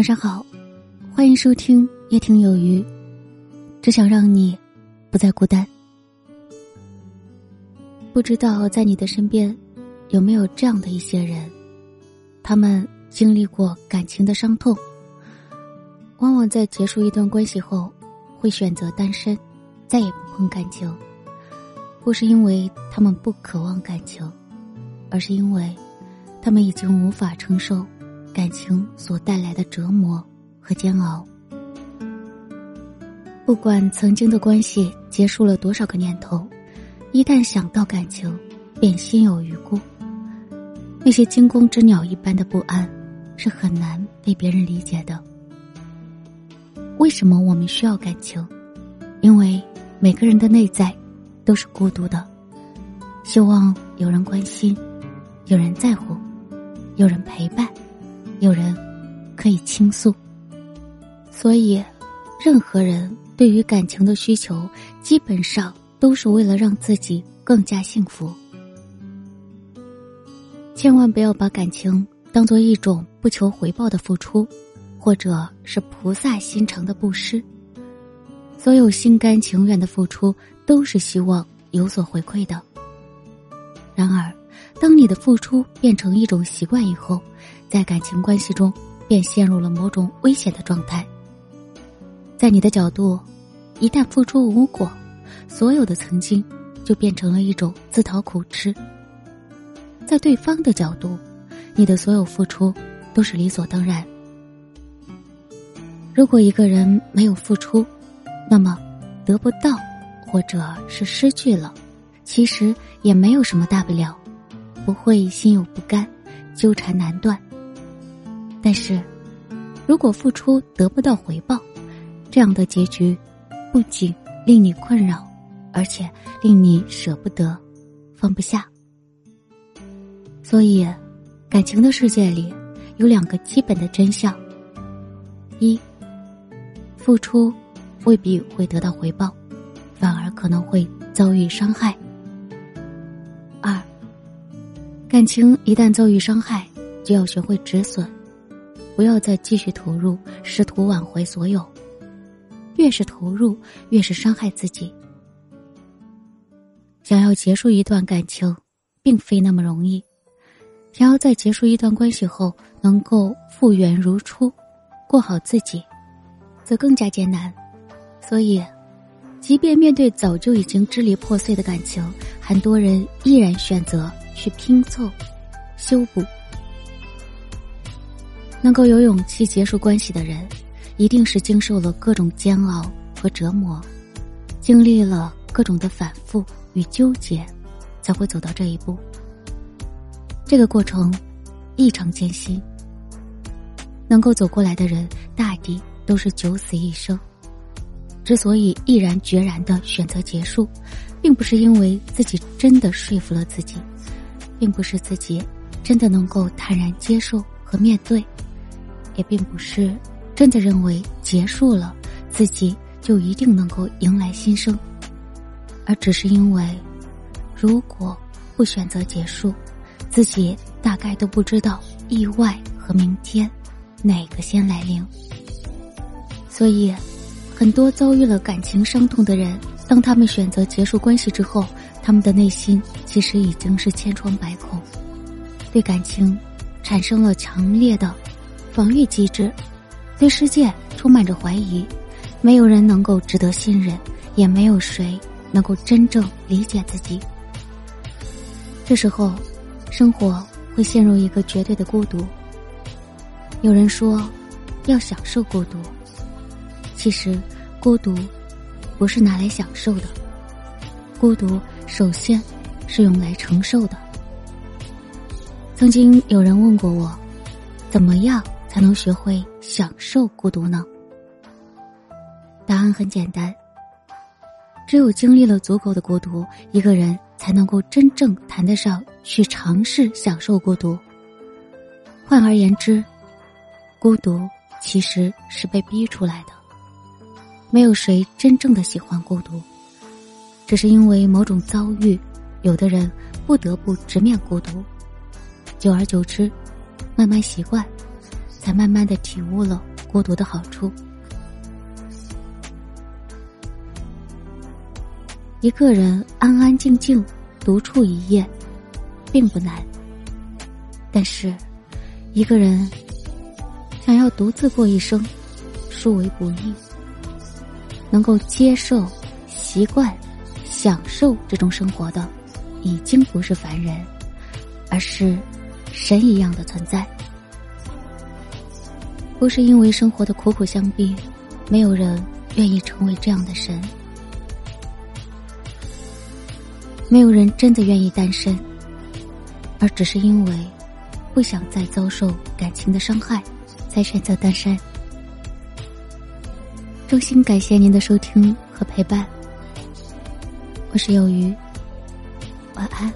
晚上好，欢迎收听夜听有余，只想让你不再孤单。不知道在你的身边有没有这样的一些人，他们经历过感情的伤痛，往往在结束一段关系后，会选择单身，再也不碰感情。不是因为他们不渴望感情，而是因为他们已经无法承受感情所带来的折磨和煎熬。不管曾经的关系结束了多少个念头，一旦想到感情，便心有余辜。那些惊弓之鸟一般的不安，是很难被别人理解的。为什么我们需要感情？因为每个人的内在。都是孤独的，希望有人关心，有人在乎，有人陪伴，有人可以倾诉。所以，任何人对于感情的需求，基本上都是为了让自己更加幸福。千万不要把感情当做一种不求回报的付出，或者是菩萨心肠的布施。所有心甘情愿的付出，都是希望有所回馈的。然而，当你的付出变成一种习惯以后，在感情关系中便陷入了某种危险的状态。在你的角度，一旦付出无果，所有的曾经就变成了一种自讨苦吃；在对方的角度，你的所有付出都是理所当然。如果一个人没有付出，那么，得不到，或者是失去了，其实也没有什么大不了，不会心有不甘，纠缠难断。但是，如果付出得不到回报，这样的结局，不仅令你困扰，而且令你舍不得，放不下。所以，感情的世界里，有两个基本的真相：一，付出。未必会得到回报，反而可能会遭遇伤害。二，感情一旦遭遇伤害，就要学会止损，不要再继续投入，试图挽回所有。越是投入，越是伤害自己。想要结束一段感情，并非那么容易；想要在结束一段关系后能够复原如初，过好自己，则更加艰难。所以，即便面对早就已经支离破碎的感情，很多人依然选择去拼凑、修补。能够有勇气结束关系的人，一定是经受了各种煎熬和折磨，经历了各种的反复与纠结，才会走到这一步。这个过程异常艰辛。能够走过来的人，大抵都是九死一生。之所以毅然决然的选择结束，并不是因为自己真的说服了自己，并不是自己真的能够坦然接受和面对，也并不是真的认为结束了自己就一定能够迎来新生，而只是因为，如果不选择结束，自己大概都不知道意外和明天哪个先来临，所以。很多遭遇了感情伤痛的人，当他们选择结束关系之后，他们的内心其实已经是千疮百孔，对感情产生了强烈的防御机制，对世界充满着怀疑，没有人能够值得信任，也没有谁能够真正理解自己。这时候，生活会陷入一个绝对的孤独。有人说，要享受孤独。其实，孤独不是拿来享受的，孤独首先是用来承受的。曾经有人问过我，怎么样才能学会享受孤独呢？答案很简单，只有经历了足够的孤独，一个人才能够真正谈得上去尝试享受孤独。换而言之，孤独其实是被逼出来的。没有谁真正的喜欢孤独，只是因为某种遭遇，有的人不得不直面孤独。久而久之，慢慢习惯，才慢慢的体悟了孤独的好处。一个人安安静静独处一夜，并不难。但是，一个人想要独自过一生，殊为不易。能够接受、习惯、享受这种生活的，已经不是凡人，而是神一样的存在。不是因为生活的苦苦相逼，没有人愿意成为这样的神。没有人真的愿意单身，而只是因为不想再遭受感情的伤害，才选择单身。衷心感谢您的收听和陪伴，我是有鱼，晚安。